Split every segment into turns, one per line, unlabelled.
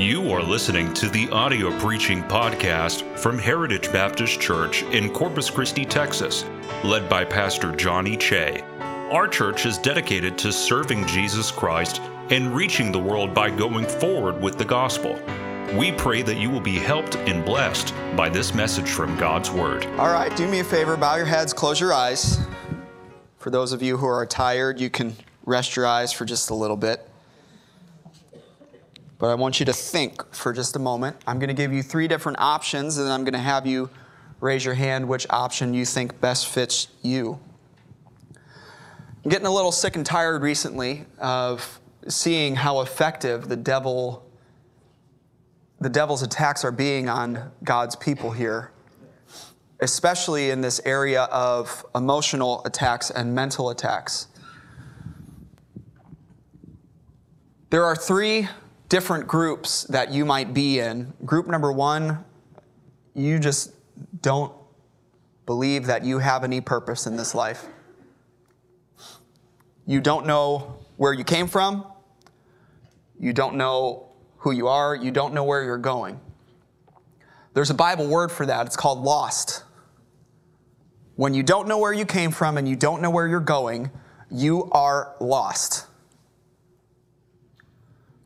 You are listening to the audio preaching podcast from Heritage Baptist Church in Corpus Christi, Texas, led by Pastor Johnny Chae. Our church is dedicated to serving Jesus Christ and reaching the world by going forward with the gospel. We pray that you will be helped and blessed by this message from God's Word.
All right, do me a favor, bow your heads, close your eyes. For those of you who are tired, you can rest your eyes for just a little bit. But I want you to think for just a moment. I'm going to give you three different options, and then I'm going to have you raise your hand which option you think best fits you. I'm getting a little sick and tired recently of seeing how effective the devil the devil's attacks are being on God's people here, especially in this area of emotional attacks and mental attacks. There are three different groups that you might be in. Group number one, you just don't believe that you have any purpose in this life. You don't know where you came from. You don't know who you are. You don't know where you're going. There's a Bible word for that. It's called lost. When you don't know where you came from and you don't know where you're going, you are lost.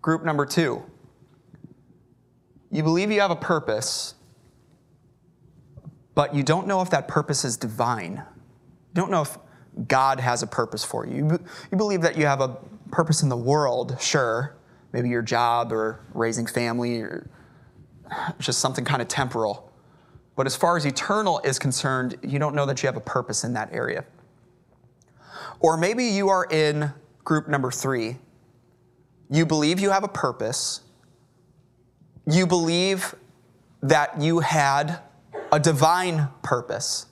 Group number two, you believe you have a purpose, but you don't know if that purpose is divine. You don't know if God has a purpose for you. You believe that you have a purpose in the world, sure, maybe your job or raising family or just something kind of temporal. But as far as eternal is concerned, you don't know that you have a purpose in that area. Or maybe you are in group number three you believe you have a purpose. You believe that you had a divine purpose.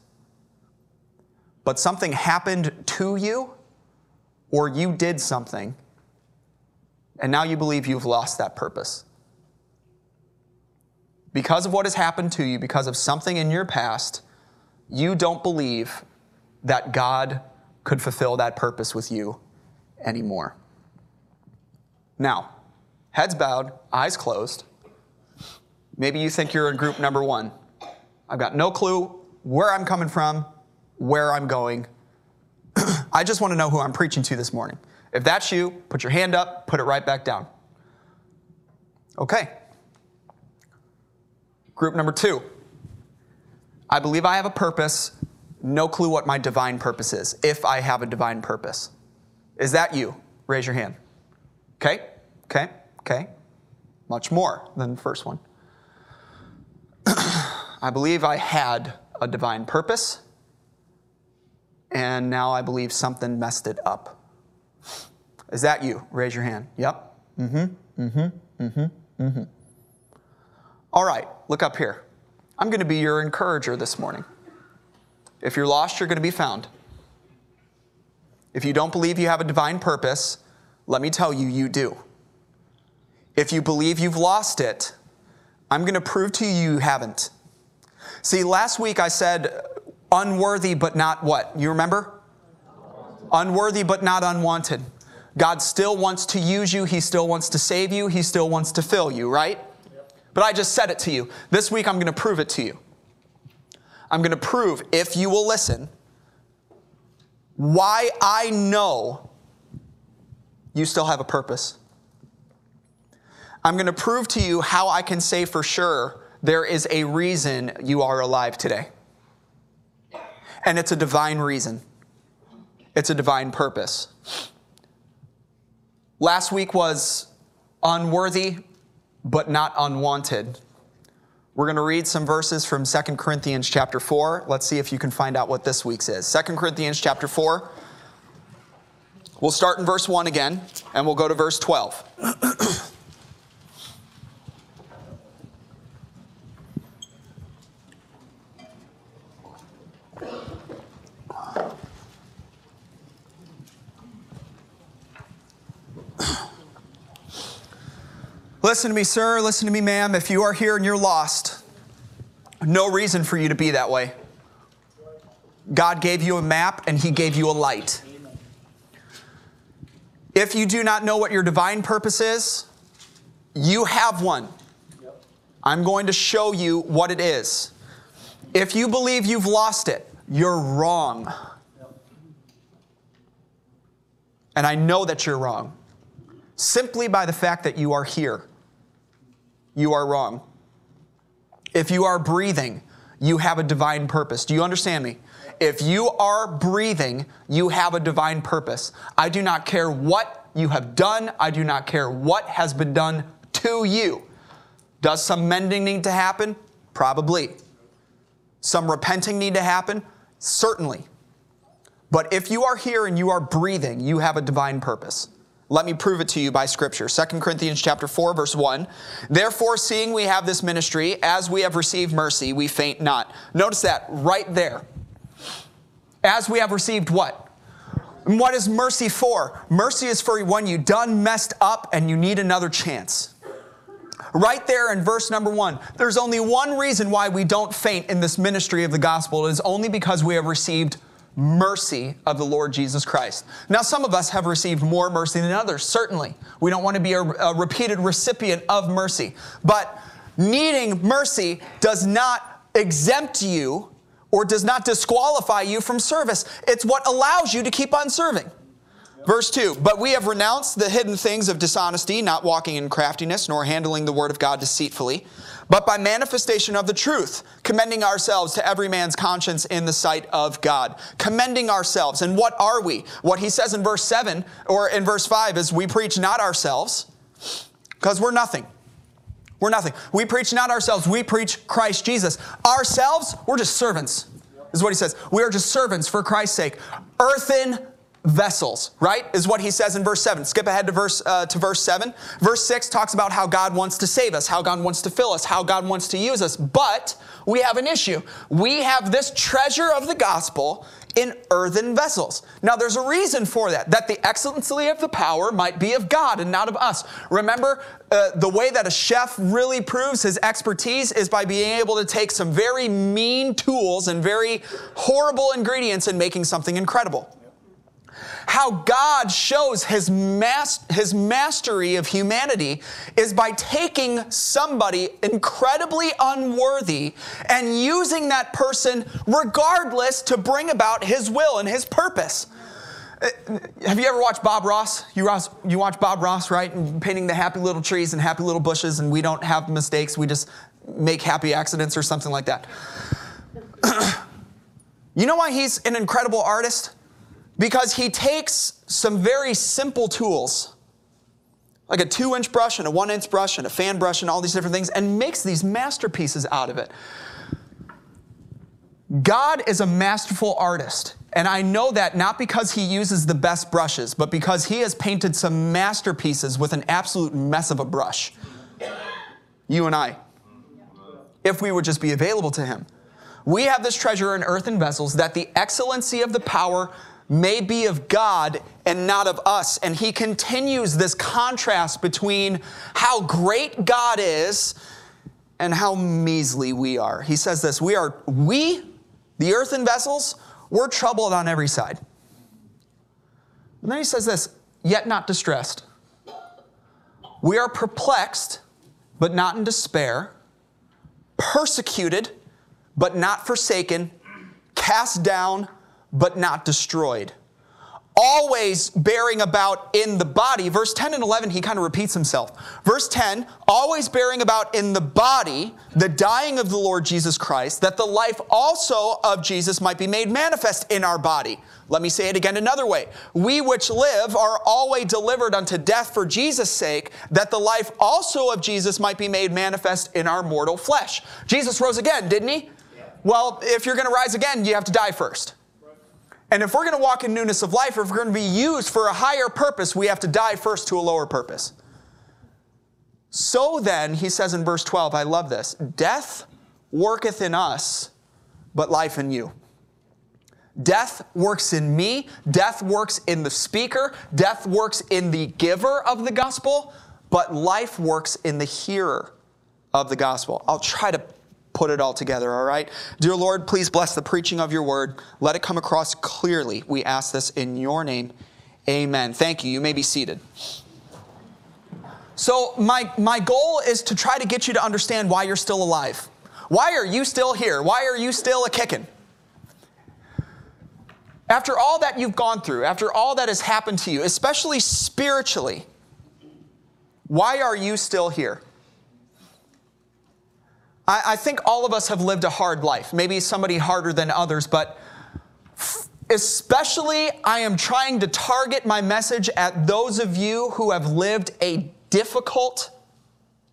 But something happened to you, or you did something, and now you believe you've lost that purpose. Because of what has happened to you, because of something in your past, you don't believe that God could fulfill that purpose with you anymore. Now, heads bowed, eyes closed. Maybe you think you're in group number one. I've got no clue where I'm coming from, where I'm going. I just want to know who I'm preaching to this morning. If that's you, put your hand up, put it right back down. Okay. Group number two. I believe I have a purpose, no clue what my divine purpose is, if I have a divine purpose. Is that you? Raise your hand. Okay. Okay, okay. Much more than the first one. I believe I had a divine purpose, and now I believe something messed it up. Is that you? Raise your hand. Yep. Mm hmm, mm hmm, mm hmm, mm hmm. All right, look up here. I'm going to be your encourager this morning. If you're lost, you're going to be found. If you don't believe you have a divine purpose, let me tell you, you do. If you believe you've lost it, I'm going to prove to you you haven't. See, last week I said unworthy but not what? You remember? Unworthy but not unwanted. God still wants to use you, He still wants to save you, He still wants to fill you, right? But I just said it to you. This week I'm going to prove it to you. I'm going to prove, if you will listen, why I know you still have a purpose. I'm going to prove to you how I can say for sure there is a reason you are alive today. And it's a divine reason, it's a divine purpose. Last week was unworthy, but not unwanted. We're going to read some verses from 2 Corinthians chapter 4. Let's see if you can find out what this week's is. 2 Corinthians chapter 4. We'll start in verse 1 again, and we'll go to verse 12. Listen to me, sir. Listen to me, ma'am. If you are here and you're lost, no reason for you to be that way. God gave you a map and He gave you a light. If you do not know what your divine purpose is, You have one. I'm going to show you what it is. If you believe you've lost it, you're wrong. And I know that you're wrong. Simply by the fact that you are here, you are wrong. If you are breathing, you have a divine purpose. Do you understand me? If you are breathing, you have a divine purpose. I do not care what you have done, I do not care what has been done to you. Does some mending need to happen? Probably. Some repenting need to happen? Certainly. But if you are here and you are breathing, you have a divine purpose. Let me prove it to you by scripture. 2 Corinthians chapter 4 verse 1. Therefore seeing we have this ministry as we have received mercy, we faint not. Notice that right there. As we have received what? And what is mercy for? Mercy is for when you done messed up and you need another chance. Right there in verse number one, there's only one reason why we don't faint in this ministry of the gospel. It is only because we have received mercy of the Lord Jesus Christ. Now, some of us have received more mercy than others, certainly. We don't want to be a, a repeated recipient of mercy. But needing mercy does not exempt you or does not disqualify you from service. It's what allows you to keep on serving. Verse 2 But we have renounced the hidden things of dishonesty, not walking in craftiness, nor handling the word of God deceitfully, but by manifestation of the truth, commending ourselves to every man's conscience in the sight of God. Commending ourselves. And what are we? What he says in verse 7 or in verse 5 is we preach not ourselves, because we're nothing. We're nothing. We preach not ourselves, we preach Christ Jesus. Ourselves, we're just servants, is what he says. We are just servants for Christ's sake. Earthen vessels, right? Is what he says in verse 7. Skip ahead to verse uh, to verse 7. Verse 6 talks about how God wants to save us, how God wants to fill us, how God wants to use us. But we have an issue. We have this treasure of the gospel in earthen vessels. Now there's a reason for that, that the excellency of the power might be of God and not of us. Remember, uh, the way that a chef really proves his expertise is by being able to take some very mean tools and very horrible ingredients and making something incredible how God shows his, mas- his mastery of humanity is by taking somebody incredibly unworthy and using that person regardless to bring about his will and his purpose. Uh, have you ever watched Bob Ross? You, Ross, you watch Bob Ross, right? Painting the happy little trees and happy little bushes, and we don't have mistakes. We just make happy accidents or something like that. you know why he's an incredible artist? Because he takes some very simple tools, like a two inch brush and a one inch brush and a fan brush and all these different things, and makes these masterpieces out of it. God is a masterful artist. And I know that not because he uses the best brushes, but because he has painted some masterpieces with an absolute mess of a brush. You and I. If we would just be available to him. We have this treasure in earthen vessels that the excellency of the power may be of God and not of us. And he continues this contrast between how great God is and how measly we are. He says this We are, we, the earthen vessels, we're troubled on every side. And then he says this, yet not distressed. We are perplexed, but not in despair, persecuted, but not forsaken, cast down, but not destroyed. Always bearing about in the body. Verse 10 and 11, he kind of repeats himself. Verse 10, always bearing about in the body the dying of the Lord Jesus Christ, that the life also of Jesus might be made manifest in our body. Let me say it again another way. We which live are always delivered unto death for Jesus' sake, that the life also of Jesus might be made manifest in our mortal flesh. Jesus rose again, didn't he? Yeah. Well, if you're going to rise again, you have to die first. And if we're going to walk in newness of life, if we're going to be used for a higher purpose, we have to die first to a lower purpose. So then, he says in verse 12, I love this death worketh in us, but life in you. Death works in me, death works in the speaker, death works in the giver of the gospel, but life works in the hearer of the gospel. I'll try to put it all together, all right? Dear Lord, please bless the preaching of your word. Let it come across clearly. We ask this in your name. Amen. Thank you. You may be seated. So, my, my goal is to try to get you to understand why you're still alive. Why are you still here? Why are you still a kicking? After all that you've gone through, after all that has happened to you, especially spiritually, why are you still here? I, I think all of us have lived a hard life, maybe somebody harder than others, but especially I am trying to target my message at those of you who have lived a difficult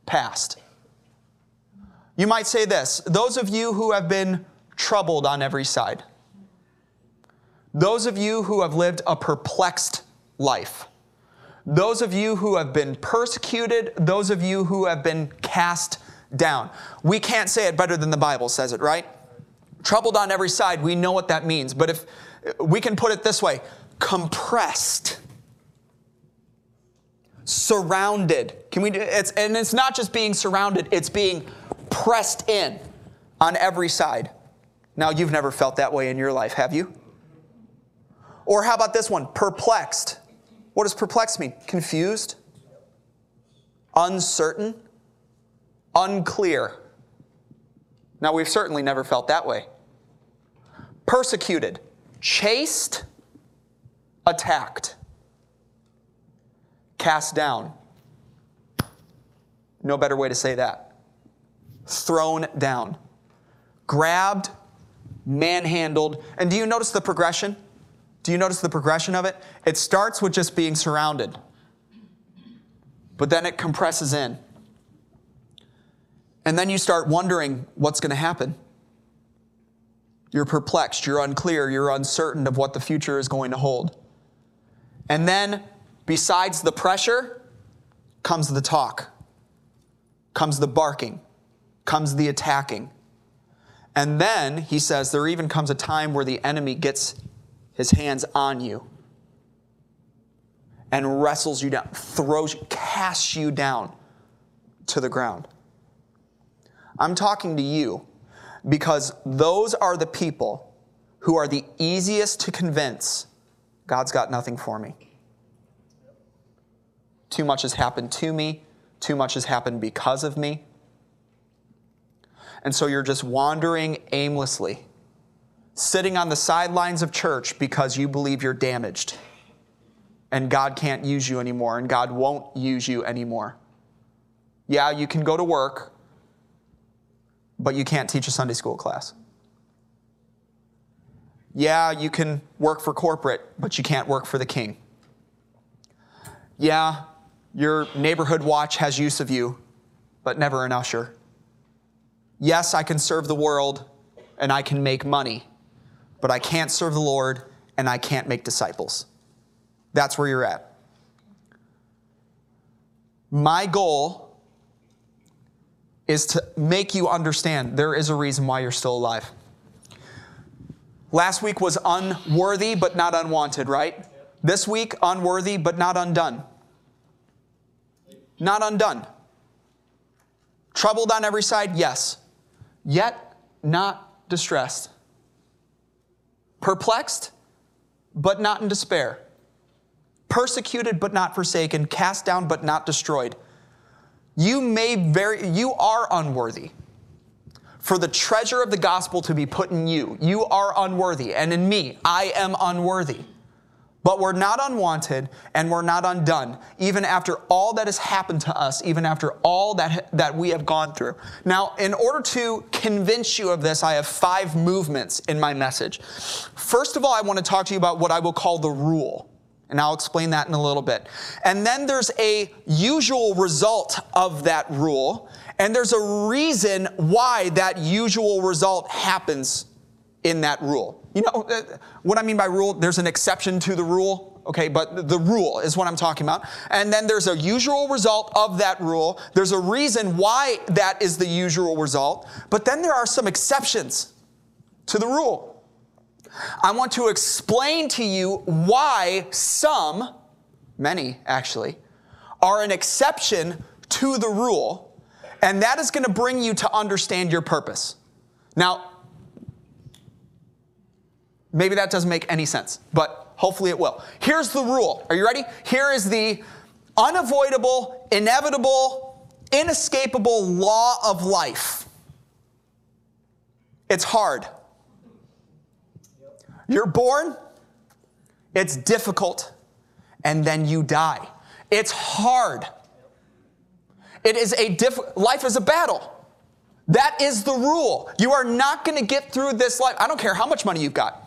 past. You might say this those of you who have been troubled on every side, those of you who have lived a perplexed life, those of you who have been persecuted, those of you who have been cast down. We can't say it better than the Bible says it, right? Troubled on every side, we know what that means. But if we can put it this way compressed, surrounded. Can we, it's, and it's not just being surrounded, it's being pressed in on every side. Now, you've never felt that way in your life, have you? Or how about this one? Perplexed. What does perplexed mean? Confused? Uncertain? Unclear. Now, we've certainly never felt that way. Persecuted, chased, attacked, cast down. No better way to say that. Thrown down, grabbed, manhandled. And do you notice the progression? Do you notice the progression of it? It starts with just being surrounded, but then it compresses in. And then you start wondering what's going to happen. You're perplexed, you're unclear, you're uncertain of what the future is going to hold. And then, besides the pressure, comes the talk, comes the barking, comes the attacking. And then, he says, there even comes a time where the enemy gets his hands on you and wrestles you down, throws, casts you down to the ground. I'm talking to you because those are the people who are the easiest to convince God's got nothing for me. Too much has happened to me, too much has happened because of me. And so you're just wandering aimlessly, sitting on the sidelines of church because you believe you're damaged and God can't use you anymore and God won't use you anymore. Yeah, you can go to work, but you can't teach a Sunday school class. Yeah, you can work for corporate, but you can't work for the king. Yeah, your neighborhood watch has use of you, but never an usher. Yes, I can serve the world and I can make money, but I can't serve the Lord and I can't make disciples. That's where you're at. My goal is to make you understand there is a reason why you're still alive. Last week was unworthy but not unwanted, right? This week, unworthy but not undone. Not undone. Troubled on every side, yes. Yet not distressed. Perplexed, but not in despair. Persecuted, but not forsaken. Cast down, but not destroyed. You may very, you are unworthy for the treasure of the gospel to be put in you. You are unworthy. And in me, I am unworthy. But we're not unwanted and we're not undone, even after all that has happened to us, even after all that, that we have gone through. Now, in order to convince you of this, I have five movements in my message. First of all, I want to talk to you about what I will call the rule. And I'll explain that in a little bit. And then there's a usual result of that rule, and there's a reason why that usual result happens in that rule. You know, uh, what I mean by rule, there's an exception to the rule, okay, but the rule is what I'm talking about. And then there's a usual result of that rule. There's a reason why that is the usual result, but then there are some exceptions to the rule. I want to explain to you why some, many actually, are an exception to the rule, and that is going to bring you to understand your purpose. Now, maybe that doesn't make any sense, but hopefully it will. Here's the rule. Are you ready? Here is the unavoidable, inevitable, inescapable law of life. It's hard. You're born, it's difficult, and then you die. It's hard. It is a diff- life is a battle. That is the rule. You are not going to get through this life. I don't care how much money you've got.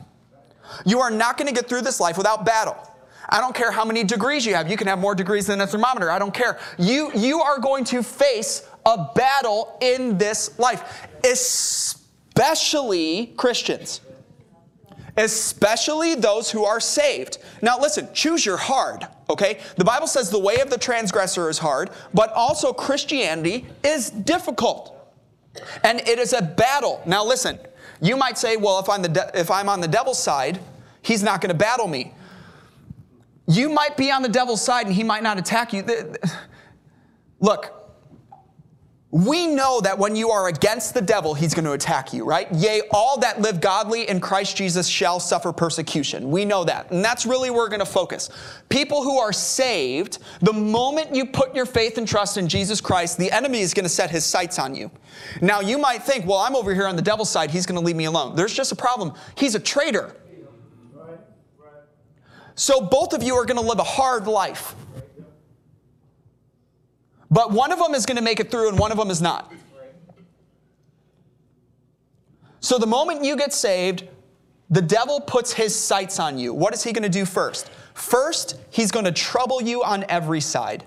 You are not going to get through this life without battle. I don't care how many degrees you have. You can have more degrees than a thermometer. I don't care. You, you are going to face a battle in this life, especially Christians, especially those who are saved. Now, listen, choose your hard, okay? The Bible says the way of the transgressor is hard, but also Christianity is difficult. And it is a battle. Now, listen, you might say, well, if I'm, the de- if I'm on the devil's side, he's not going to battle me. You might be on the devil's side and he might not attack you. Look, we know that when you are against the devil, he's going to attack you, right? Yea, all that live godly in Christ Jesus shall suffer persecution. We know that. And that's really where we're going to focus. People who are saved, the moment you put your faith and trust in Jesus Christ, the enemy is going to set his sights on you. Now, you might think, well, I'm over here on the devil's side, he's going to leave me alone. There's just a problem. He's a traitor. So both of you are going to live a hard life. But one of them is going to make it through and one of them is not. So the moment you get saved, the devil puts his sights on you. What is he going to do first? First, he's going to trouble you on every side.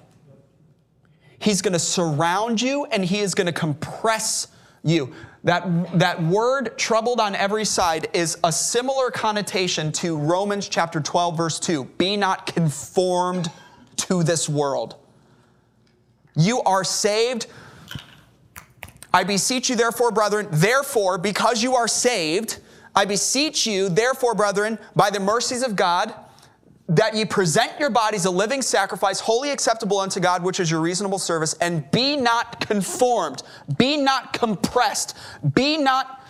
He's going to surround you and he is going to compress you. That, that word troubled on every side is a similar connotation to Romans chapter 12, verse 2. Be not conformed to this world. You are saved. I beseech you, therefore, brethren, therefore, because you are saved, I beseech you, therefore, brethren, by the mercies of God, that ye present your bodies a living sacrifice, wholly acceptable unto God, which is your reasonable service, and be not conformed, be not compressed, be not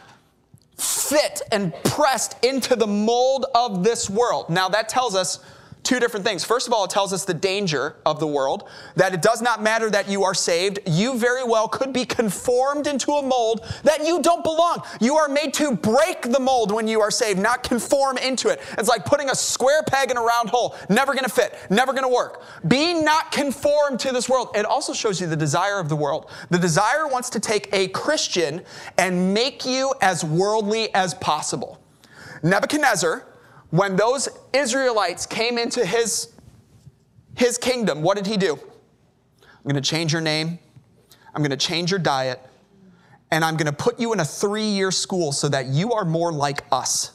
fit and pressed into the mold of this world. Now, that tells us two different things. First of all, it tells us the danger of the world, that it does not matter that you are saved. You very well could be conformed into a mold that you don't belong. You are made to break the mold when you are saved, not conform into it. It's like putting a square peg in a round hole. Never going to fit, never going to work. Be not conformed to this world. It also shows you the desire of the world. The desire wants to take a Christian and make you as worldly as possible. Nebuchadnezzar when those Israelites came into his, his kingdom, what did he do? I'm going to change your name, I'm going to change your diet, and I'm going to put you in a three year school so that you are more like us.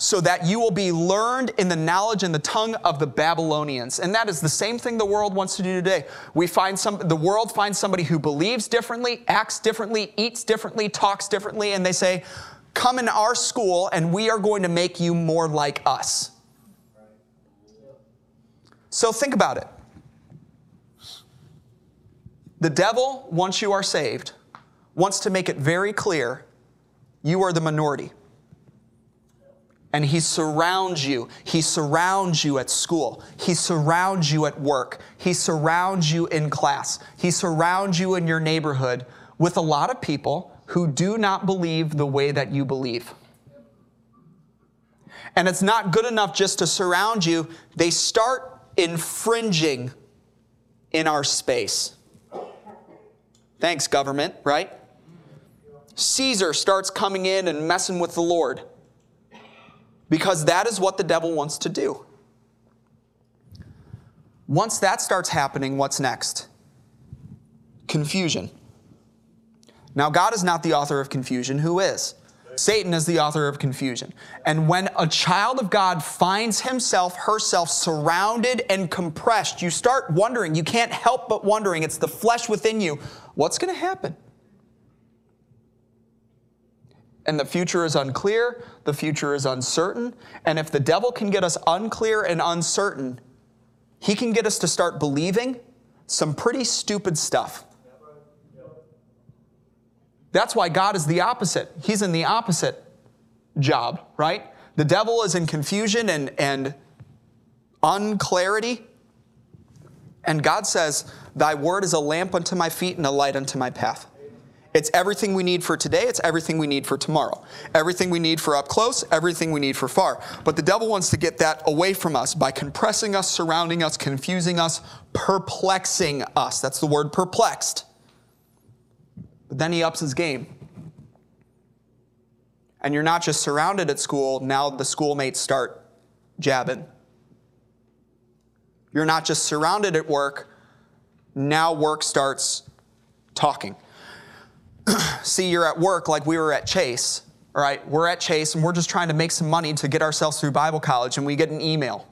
So that you will be learned in the knowledge and the tongue of the Babylonians. And that is the same thing the world wants to do today. We find some, the world finds somebody who believes differently, acts differently, eats differently, talks differently, and they say, come in our school and we are going to make you more like us. So think about it. The devil, once you are saved, wants to make it very clear you are the minority. And he surrounds you. He surrounds you at school. He surrounds you at work. He surrounds you in class. He surrounds you in your neighborhood with a lot of people who do not believe the way that you believe. And it's not good enough just to surround you, they start infringing in our space. Thanks, government, right? Caesar starts coming in and messing with the Lord because that is what the devil wants to do. Once that starts happening, what's next? Confusion. Now, God is not the author of confusion. Who is? Satan is the author of confusion. And when a child of God finds himself, herself surrounded and compressed, you start wondering, you can't help but wondering, it's the flesh within you, what's going to happen? And the future is unclear, the future is uncertain. And if the devil can get us unclear and uncertain, he can get us to start believing some pretty stupid stuff. That's why God is the opposite. He's in the opposite job, right? The devil is in confusion and, and unclarity. And God says, Thy word is a lamp unto my feet and a light unto my path. It's everything we need for today, it's everything we need for tomorrow. Everything we need for up close, everything we need for far. But the devil wants to get that away from us by compressing us, surrounding us, confusing us, perplexing us. That's the word perplexed. But then he ups his game. And you're not just surrounded at school, now the schoolmates start jabbing. You're not just surrounded at work, now work starts talking. See, you're at work like we were at Chase, all right? We're at Chase and we're just trying to make some money to get ourselves through Bible college, and we get an email.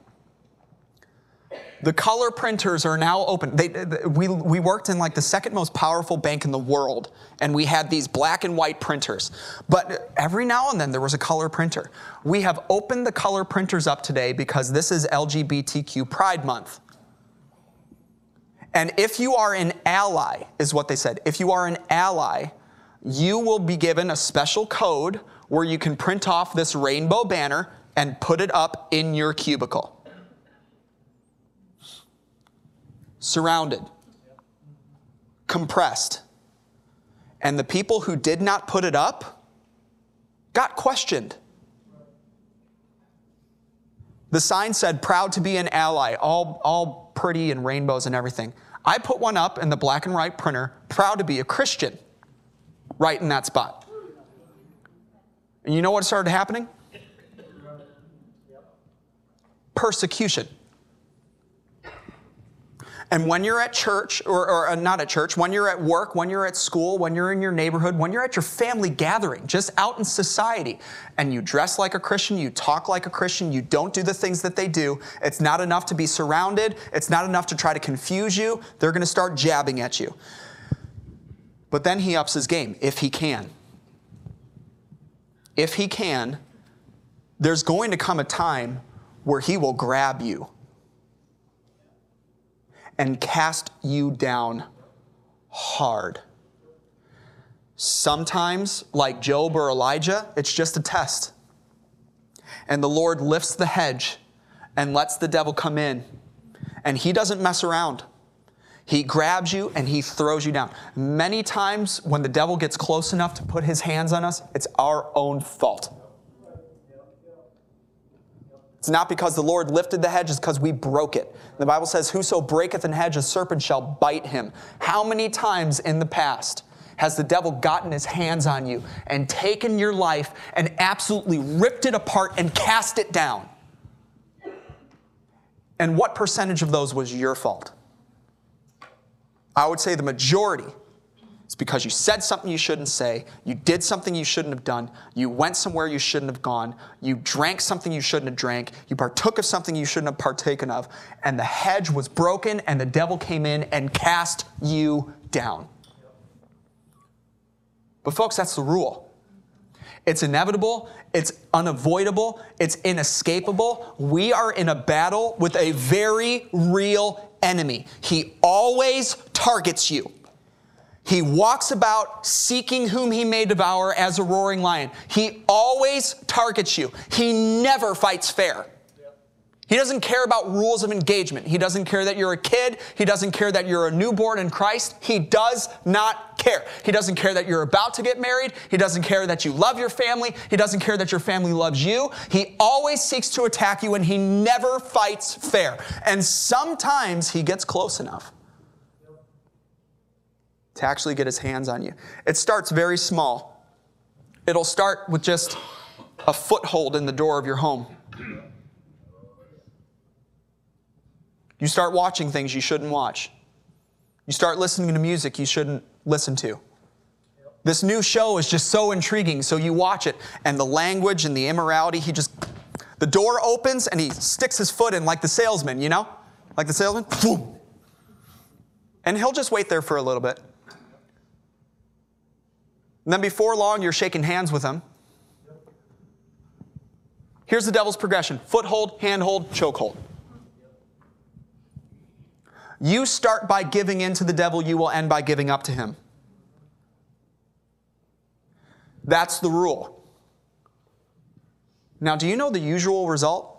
The color printers are now open. They, we, we worked in like the second most powerful bank in the world, and we had these black and white printers. But every now and then there was a color printer. We have opened the color printers up today because this is LGBTQ Pride Month. And if you are an ally, is what they said, if you are an ally, you will be given a special code where you can print off this rainbow banner and put it up in your cubicle. Surrounded, compressed. And the people who did not put it up got questioned. The sign said, proud to be an ally, all, all pretty and rainbows and everything. I put one up in the black and white printer, proud to be a Christian right in that spot. And you know what started happening? Persecution. And when you're at church, or, or, uh, not at church, when you're at work, when you're at school, when you're in your neighborhood, when you're at your family gathering, just out in society, and you dress like a Christian, you talk like a Christian, you don't do the things that they do, it's not enough to be surrounded, it's not enough to try to confuse you, they're gonna start jabbing at you. But then he ups his game, if he can. If he can, there's going to come a time where he will grab you and cast you down hard. Sometimes, like Job or Elijah, it's just a test. And the Lord lifts the hedge and lets the devil come in. And he doesn't mess around. He grabs you and he throws you down. Many times, when the devil gets close enough to put his hands on us, it's our own fault. It's not because the Lord lifted the hedge, it's because we broke it. The Bible says, Whoso breaketh an hedge, a serpent shall bite him. How many times in the past has the devil gotten his hands on you and taken your life and absolutely ripped it apart and cast it down? And what percentage of those was your fault? I would say the majority it's because you said something you shouldn't say, you did something you shouldn't have done, you went somewhere you shouldn't have gone, you drank something you shouldn't have drank, you partook of something you shouldn't have partaken of, and the hedge was broken and the devil came in and cast you down. But, folks, that's the rule. It's inevitable, it's unavoidable, it's inescapable. We are in a battle with a very real enemy. He always targets you. He walks about seeking whom he may devour as a roaring lion. He always targets you. He never fights fair. He doesn't care about rules of engagement. He doesn't care that you're a kid. He doesn't care that you're a newborn in Christ. He does not care. He doesn't care that you're about to get married. He doesn't care that you love your family. He doesn't care that your family loves you. He always seeks to attack you and he never fights fair. And sometimes he gets close enough to actually get his hands on you. It starts very small. It'll start with just a foothold in the door of your home. You start watching things you shouldn't watch. You start listening to music you shouldn't listen to. This new show is just so intriguing, so you watch it, and the language and the immorality, he just, the door opens and he sticks his foot in like the salesman, you know? Like the salesman, boom. And he'll just wait there for a little bit. And then before long, you're shaking hands with him. Here's the devil's progression foothold, handhold, chokehold. You start by giving in to the devil, you will end by giving up to him. That's the rule. Now, do you know the usual result?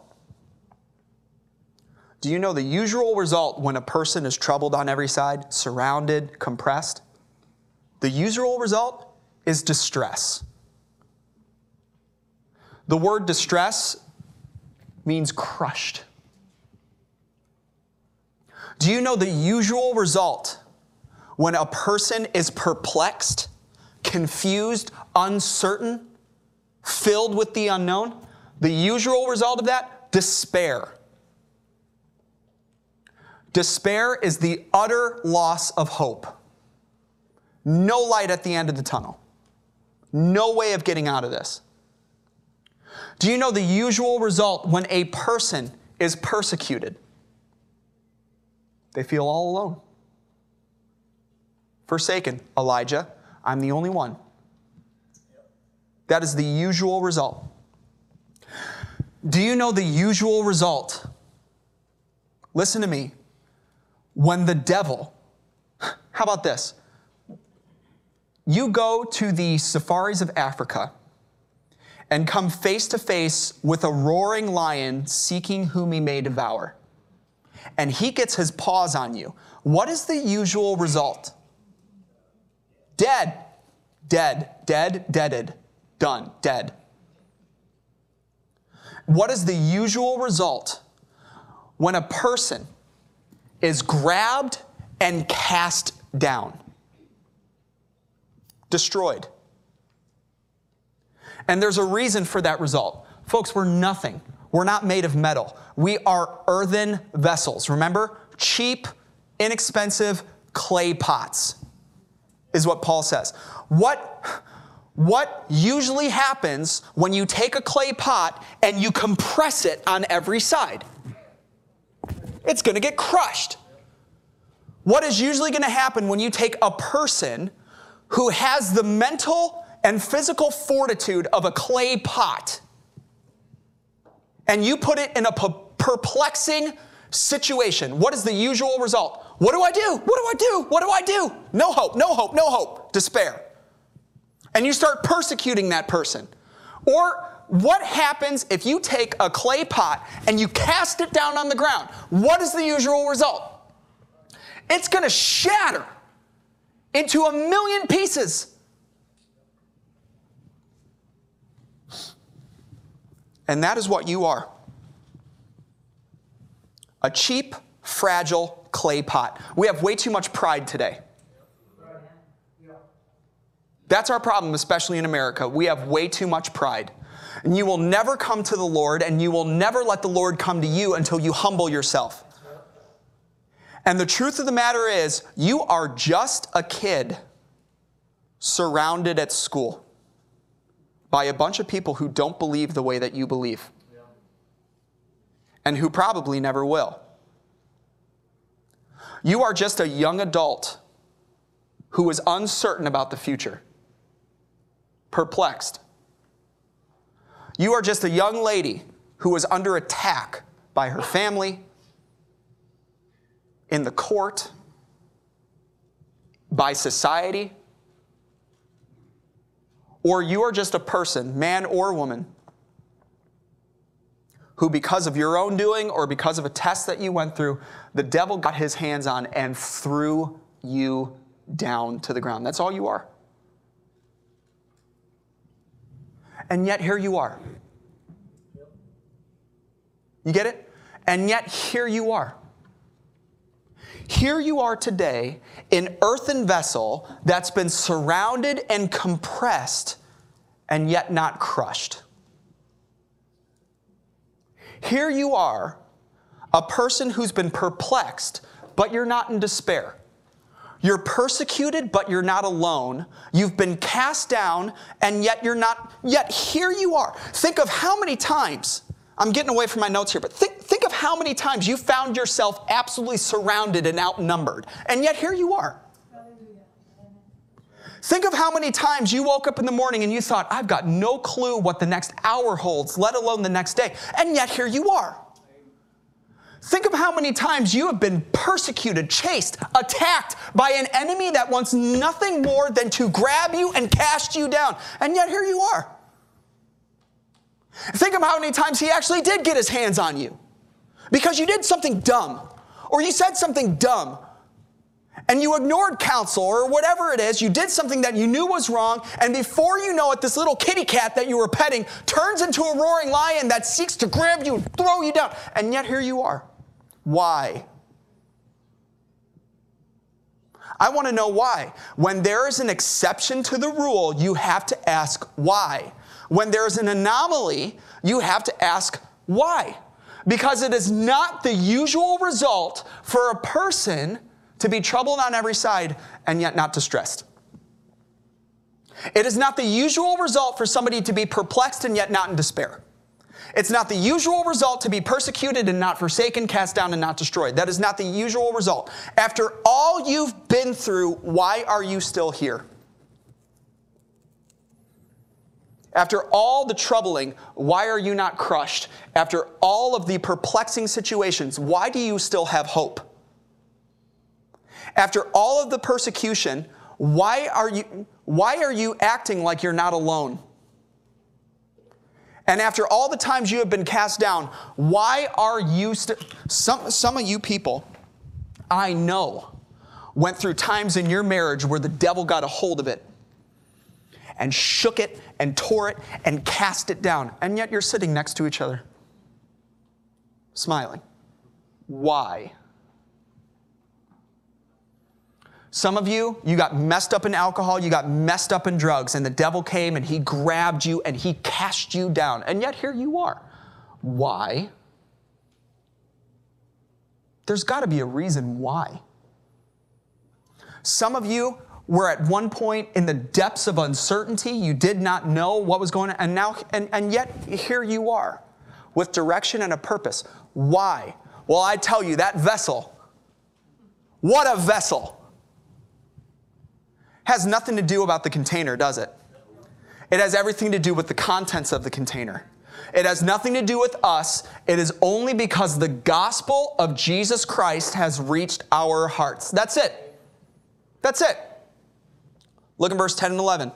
Do you know the usual result when a person is troubled on every side, surrounded, compressed? The usual result is distress. The word distress means crushed. Do you know the usual result when a person is perplexed, confused, uncertain, filled with the unknown? The usual result of that? Despair. Despair is the utter loss of hope. No light at the end of the tunnel. No way of getting out of this. Do you know the usual result when a person is persecuted? They feel all alone. Forsaken, Elijah, I'm the only one. That is the usual result. Do you know the usual result? Listen to me. When the devil, how about this? You go to the safaris of Africa and come face to face with a roaring lion seeking whom he may devour. And he gets his paws on you. What is the usual result? Dead, dead, dead, deaded, done, dead. What is the usual result when a person is grabbed and cast down? Destroyed. And there's a reason for that result. Folks, we're nothing. We're not made of metal. We are earthen vessels. Remember? Cheap, inexpensive clay pots is what Paul says. What, what usually happens when you take a clay pot and you compress it on every side? It's going to get crushed. What is usually going to happen when you take a person who has the mental and physical fortitude of a clay pot and you put it in a perplexing situation, what is the usual result? What do I do? What do I do? What do I do? No hope, no hope, no hope, despair. And you start persecuting that person. Or what happens if you take a clay pot and you cast it down on the ground? What is the usual result? It's going to shatter into a million pieces. And that is what you are a cheap, fragile clay pot. We have way too much pride today. That's our problem, especially in America. We have way too much pride. And you will never come to the Lord, and you will never let the Lord come to you until you humble yourself. And the truth of the matter is, you are just a kid surrounded at school by a bunch of people who don't believe the way that you believe and who probably never will. You are just a young adult who is uncertain about the future, perplexed. You are just a young lady who is under attack by her family, in the court, by society, or you are just a person, man or woman, who, because of your own doing or because of a test that you went through, the devil got his hands on and threw you down to the ground. That's all you are. And yet, here you are. You get it? And yet, here you are. Here you are today, an earthen vessel that's been surrounded and compressed and yet not crushed. Here you are, a person who's been perplexed, but you're not in despair. You're persecuted, but you're not alone. You've been cast down, and yet you're not, yet here you are. Think of how many times, I'm getting away from my notes here, but think, how many times you found yourself absolutely surrounded and outnumbered, and yet here you are. Think of how many times you woke up in the morning and you thought, I've got no clue what the next hour holds, let alone the next day. And yet here you are. Think of how many times you have been persecuted, chased, attacked by an enemy that wants nothing more than to grab you and cast you down. And yet here you are. Think of how many times he actually did get his hands on you. Because you did something dumb or you said something dumb and you ignored counsel or whatever it is, you did something that you knew was wrong, and before you know it, this little kitty cat that you were petting turns into a roaring lion that seeks to grab you and throw you down. And yet here you are. Why? I want to know why. When there is an exception to the rule, you have to ask why. When there is an anomaly, you have to ask why. Because it is not the usual result for a person to be troubled on every side and yet not distressed. It is not the usual result for somebody to be perplexed and yet not in despair. It's not the usual result to be persecuted and not forsaken, cast down and not destroyed. That is not the usual result. After all you've been through, why are you still here? After all the troubling, why are you not crushed? After all of the perplexing situations, why do you still have hope? After all of the persecution, why are you, why are you acting like you're not alone? And after all the times you have been cast down, why are you still? Some, some of you people, I know, went through times in your marriage where the devil got a hold of it and shook it and tore it and cast it down. And yet you're sitting next to each other, smiling. Why? Some of you, you got messed up in alcohol, you got messed up in drugs, and the devil came and he grabbed you and he cast you down. And yet here you are. Why? There's got to be a reason why. Some of you were at one point in the depths of uncertainty. You did not know what was going on, and now, and, and yet here you are with direction and a purpose. Why? Well, I tell you, that vessel, what a vessel has nothing to do about the container, does it? It has everything to do with the contents of the container. It has nothing to do with us. It is only because the gospel of Jesus Christ has reached our hearts. That's it. That's it. Look in verse 10 and 11.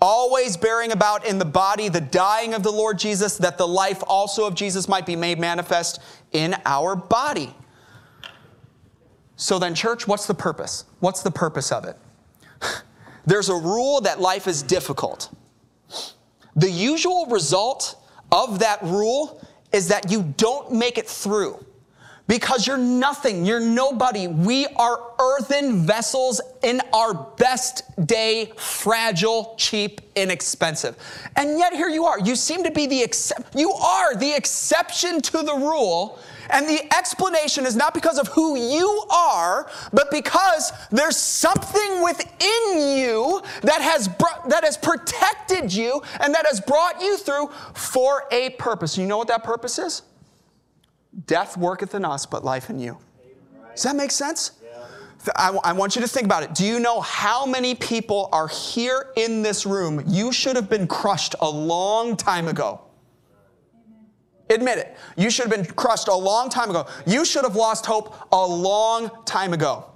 Always bearing about in the body the dying of the Lord Jesus, that the life also of Jesus might be made manifest in our body. So then, church, what's the purpose? What's the purpose of it? There's a rule that life is difficult. The usual result of that rule is that you don't make it through because you're nothing, you're nobody. We are earthen vessels in our best day, fragile, cheap, inexpensive. And yet here you are. You seem to be the exception. You are the exception to the rule and the explanation is not because of who you are, but because there's something within you that has, brought, that has protected you and that has brought you through for a purpose. You know what that purpose is? Death worketh in us, but life in you. Does that make sense? I, want you to think about it. Do you know how many people are here in this room? You should have been crushed a long time ago. Admit it. You should have been crushed a long time ago. You should have lost hope a long time ago.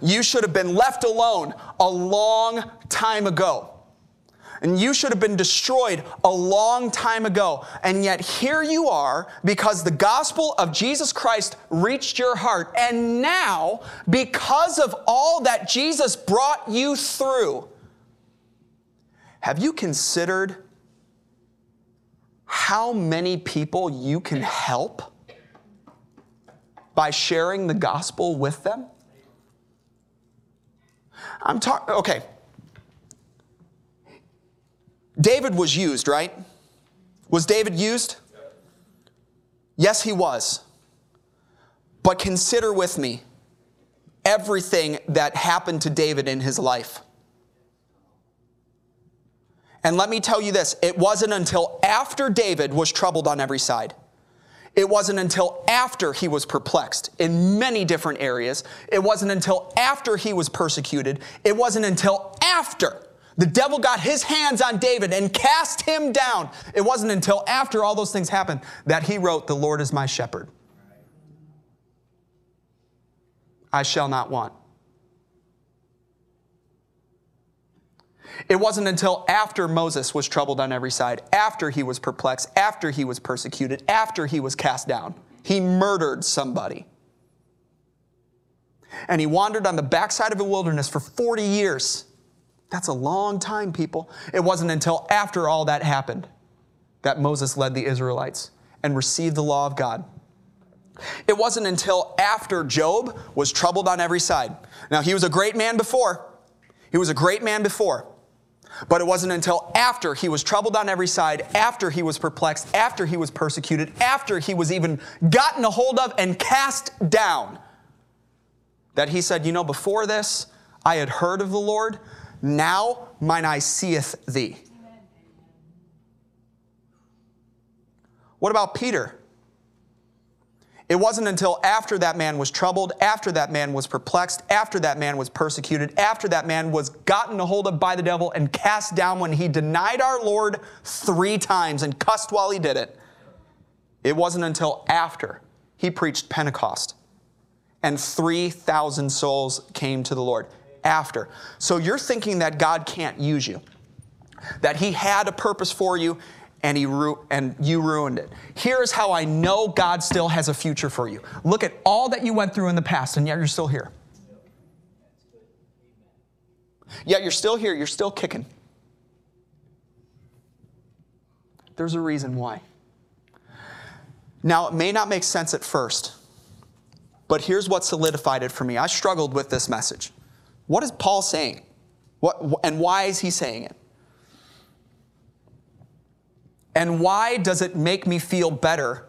You should have been left alone a long time ago. And you should have been destroyed a long time ago. And yet here you are because the gospel of Jesus Christ reached your heart. And now, because of all that Jesus brought you through, have you considered how many people you can help by sharing the gospel with them? I'm talking, okay. David was used, right? Was David used? Yes, he was. But consider with me everything that happened to David in his life. And let me tell you this it wasn't until after David was troubled on every side. It wasn't until after he was perplexed in many different areas. It wasn't until after he was persecuted. It wasn't until after the devil got his hands on David and cast him down. It wasn't until after all those things happened that he wrote, The Lord is my shepherd. I shall not want. It wasn't until after Moses was troubled on every side, after he was perplexed, after he was persecuted, after he was cast down. He murdered somebody. And he wandered on the backside of a wilderness for 40 years. That's a long time, people. It wasn't until after all that happened that Moses led the Israelites and received the law of God. It wasn't until after Job was troubled on every side. Now, he was a great man before. He was a great man before. But it wasn't until after he was troubled on every side, after he was perplexed, after he was persecuted, after he was even gotten a hold of and cast down, that he said, You know, before this, I had heard of the Lord. Now mine eye seeth thee. What about Peter? It wasn't until after that man was troubled, after that man was perplexed, after that man was persecuted, after that man was gotten a hold of by the devil and cast down when he denied our Lord three times and cussed while he did it. It wasn't until after he preached Pentecost and 3,000 souls came to the Lord. After. So you're thinking that God can't use you, that He had a purpose for you and, he ru- and you ruined it. Here's how I know God still has a future for you. Look at all that you went through in the past, and yet you're still here. Yet you're still here, you're still kicking. There's a reason why. Now, it may not make sense at first, but here's what solidified it for me. I struggled with this message. What is Paul saying? What, and why is he saying it? And why does it make me feel better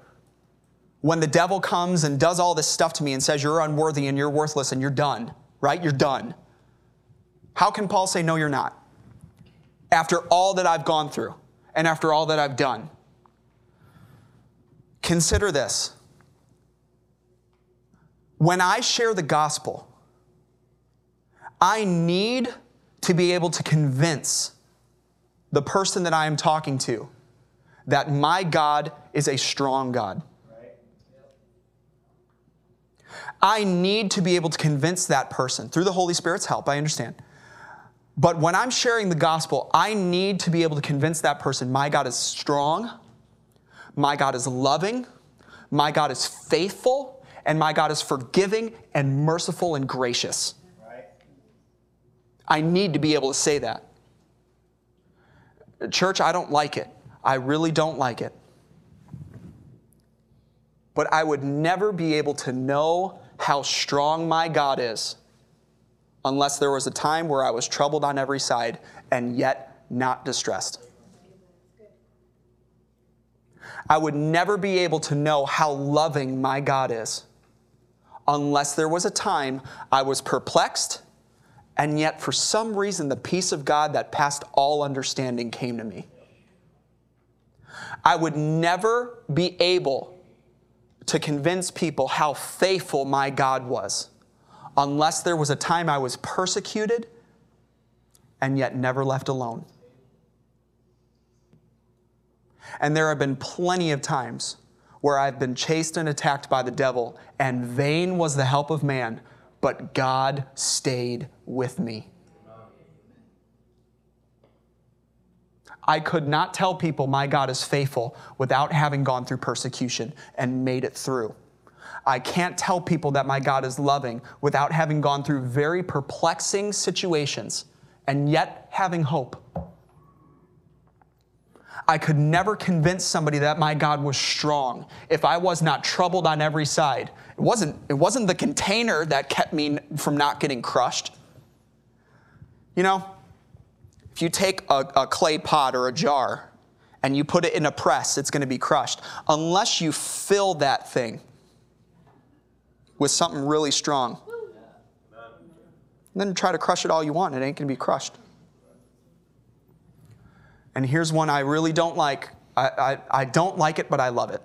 when the devil comes and does all this stuff to me and says, You're unworthy and you're worthless and you're done, right? You're done. How can Paul say, No, you're not? After all that I've gone through and after all that I've done. Consider this. When I share the gospel, I need to be able to convince the person that I am talking to that my God is a strong God. I need to be able to convince that person through the Holy Spirit's help, I understand. But when I'm sharing the gospel, I need to be able to convince that person my God is strong, my God is loving, my God is faithful, and my God is forgiving and merciful and gracious. I need to be able to say that. Church, I don't like it. I really don't like it. But I would never be able to know how strong my God is unless there was a time where I was troubled on every side and yet not distressed. I would never be able to know how loving my God is unless there was a time I was perplexed and yet for some reason the peace of God that passed all understanding came to me. I would never be able to convince people how faithful my God was unless there was a time I was persecuted and yet never left alone. And there have been plenty of times where I've been chased and attacked by the devil, and vain was the help of man, but God stayed with me. I could not tell people my God is faithful without having gone through persecution and made it through. I can't tell people that my God is loving without having gone through very perplexing situations and yet having hope. I could never convince somebody that my God was strong if I was not troubled on every side. It wasn't, it wasn't the container that kept me from not getting crushed. You know, if you take a, a clay pot or a jar and you put it in a press, it's going to be crushed. Unless you fill that thing with something really strong. then try to crush it all you want, it ain't going to be crushed. And here's one I really don't like. I, I, I, don't like it, but I love it.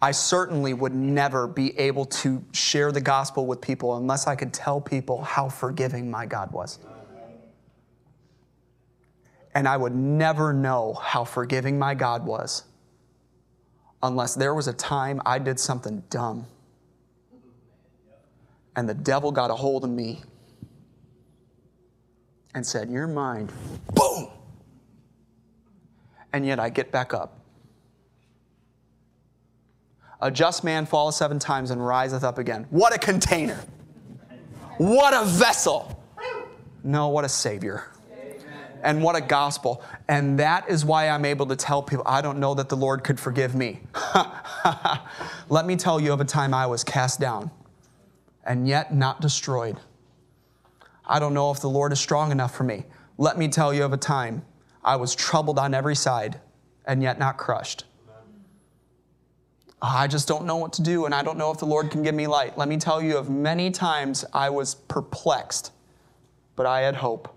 I certainly would never be able to share the gospel with people unless I could tell people how forgiving my God was and I would never know how forgiving my God was unless there was a time I did something dumb and the devil got a hold of me and said, You're mine. Boom! And yet I get back up. A just man falleth seven times and riseth up again. What a container! What a vessel! No, what a Savior. And what a gospel. And that is why I'm able to tell people, I don't know that the Lord could forgive me. Let me tell you of a time I was cast down and yet not destroyed. I don't know if the Lord is strong enough for me. Let me tell you of a time I was troubled on every side and yet not crushed. I just don't know what to do, and I don't know if the Lord can give me light. Let me tell you of many times I was perplexed, but I had hope.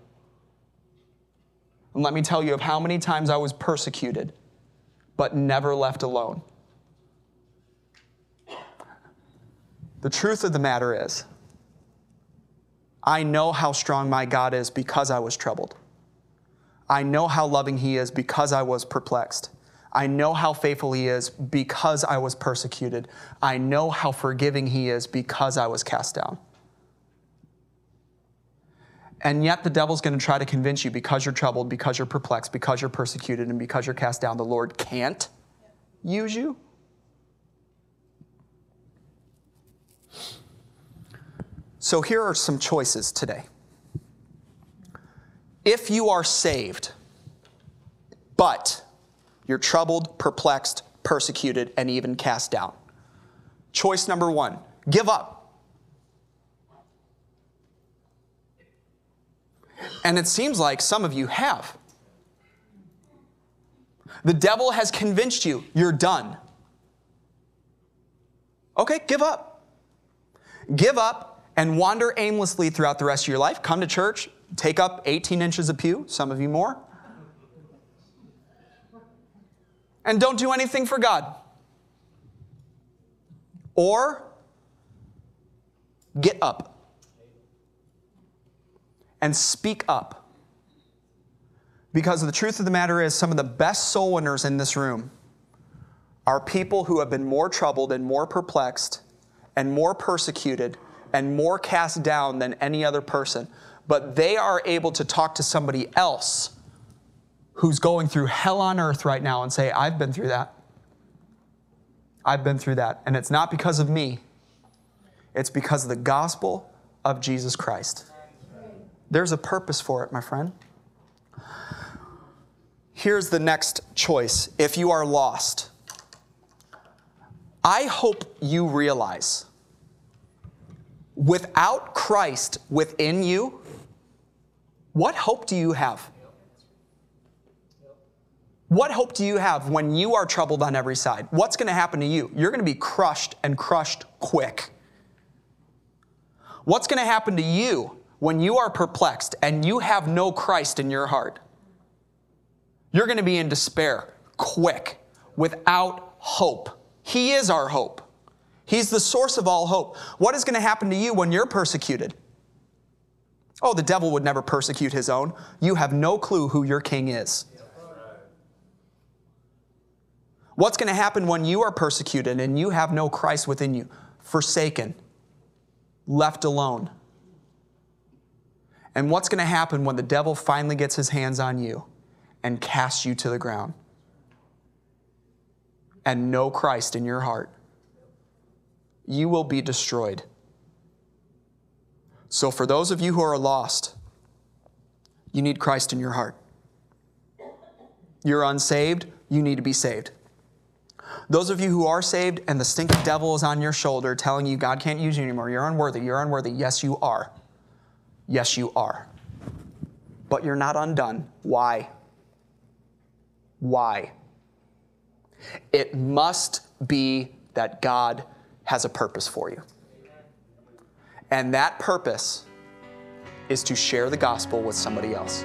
And let me tell you of how many times I was persecuted, but never left alone. The truth of the matter is, I know how strong my God is because I was troubled. I know how loving He is because I was perplexed. I know how faithful He is because I was persecuted. I know how forgiving He is because I was cast down. And yet, the devil's going to try to convince you because you're troubled, because you're perplexed, because you're persecuted, and because you're cast down, the Lord can't use you. So, here are some choices today. If you are saved, but you're troubled, perplexed, persecuted, and even cast down, choice number one give up. And it seems like some of you have. The devil has convinced you you're done. Okay, give up. Give up and wander aimlessly throughout the rest of your life. Come to church, take up 18 inches of pew, some of you more. And don't do anything for God. Or get up and speak up. Because the truth of the matter is, some of the best soul winners in this room are people who have been more troubled and more perplexed and more persecuted and more cast down than any other person. But they are able to talk to somebody else who's going through hell on earth right now and say, I've been through that. I've been through that. And it's not because of me, it's because of the gospel of Jesus Christ. There's a purpose for it, my friend. Here's the next choice if you are lost. I hope you realize without Christ within you, what hope do you have? What hope do you have when you are troubled on every side? What's going to happen to you? You're going to be crushed and crushed quick. What's going to happen to you when you are perplexed and you have no Christ in your heart, you're going to be in despair quick, without hope. He is our hope. He's the source of all hope. What is going to happen to you when you're persecuted? Oh, the devil would never persecute his own. You have no clue who your king is. What's going to happen when you are persecuted and you have no Christ within you? Forsaken, left alone. And what's going to happen when the devil finally gets his hands on you and casts you to the ground? And no Christ in your heart. You will be destroyed. So, for those of you who are lost, you need Christ in your heart. You're unsaved, you need to be saved. Those of you who are saved and the stinking devil is on your shoulder telling you God can't use you anymore, you're unworthy, you're unworthy. Yes, you are. Yes, you are. But you're not undone. Why? Why? It must be that God has a purpose for you. And that purpose is to share the gospel with somebody else.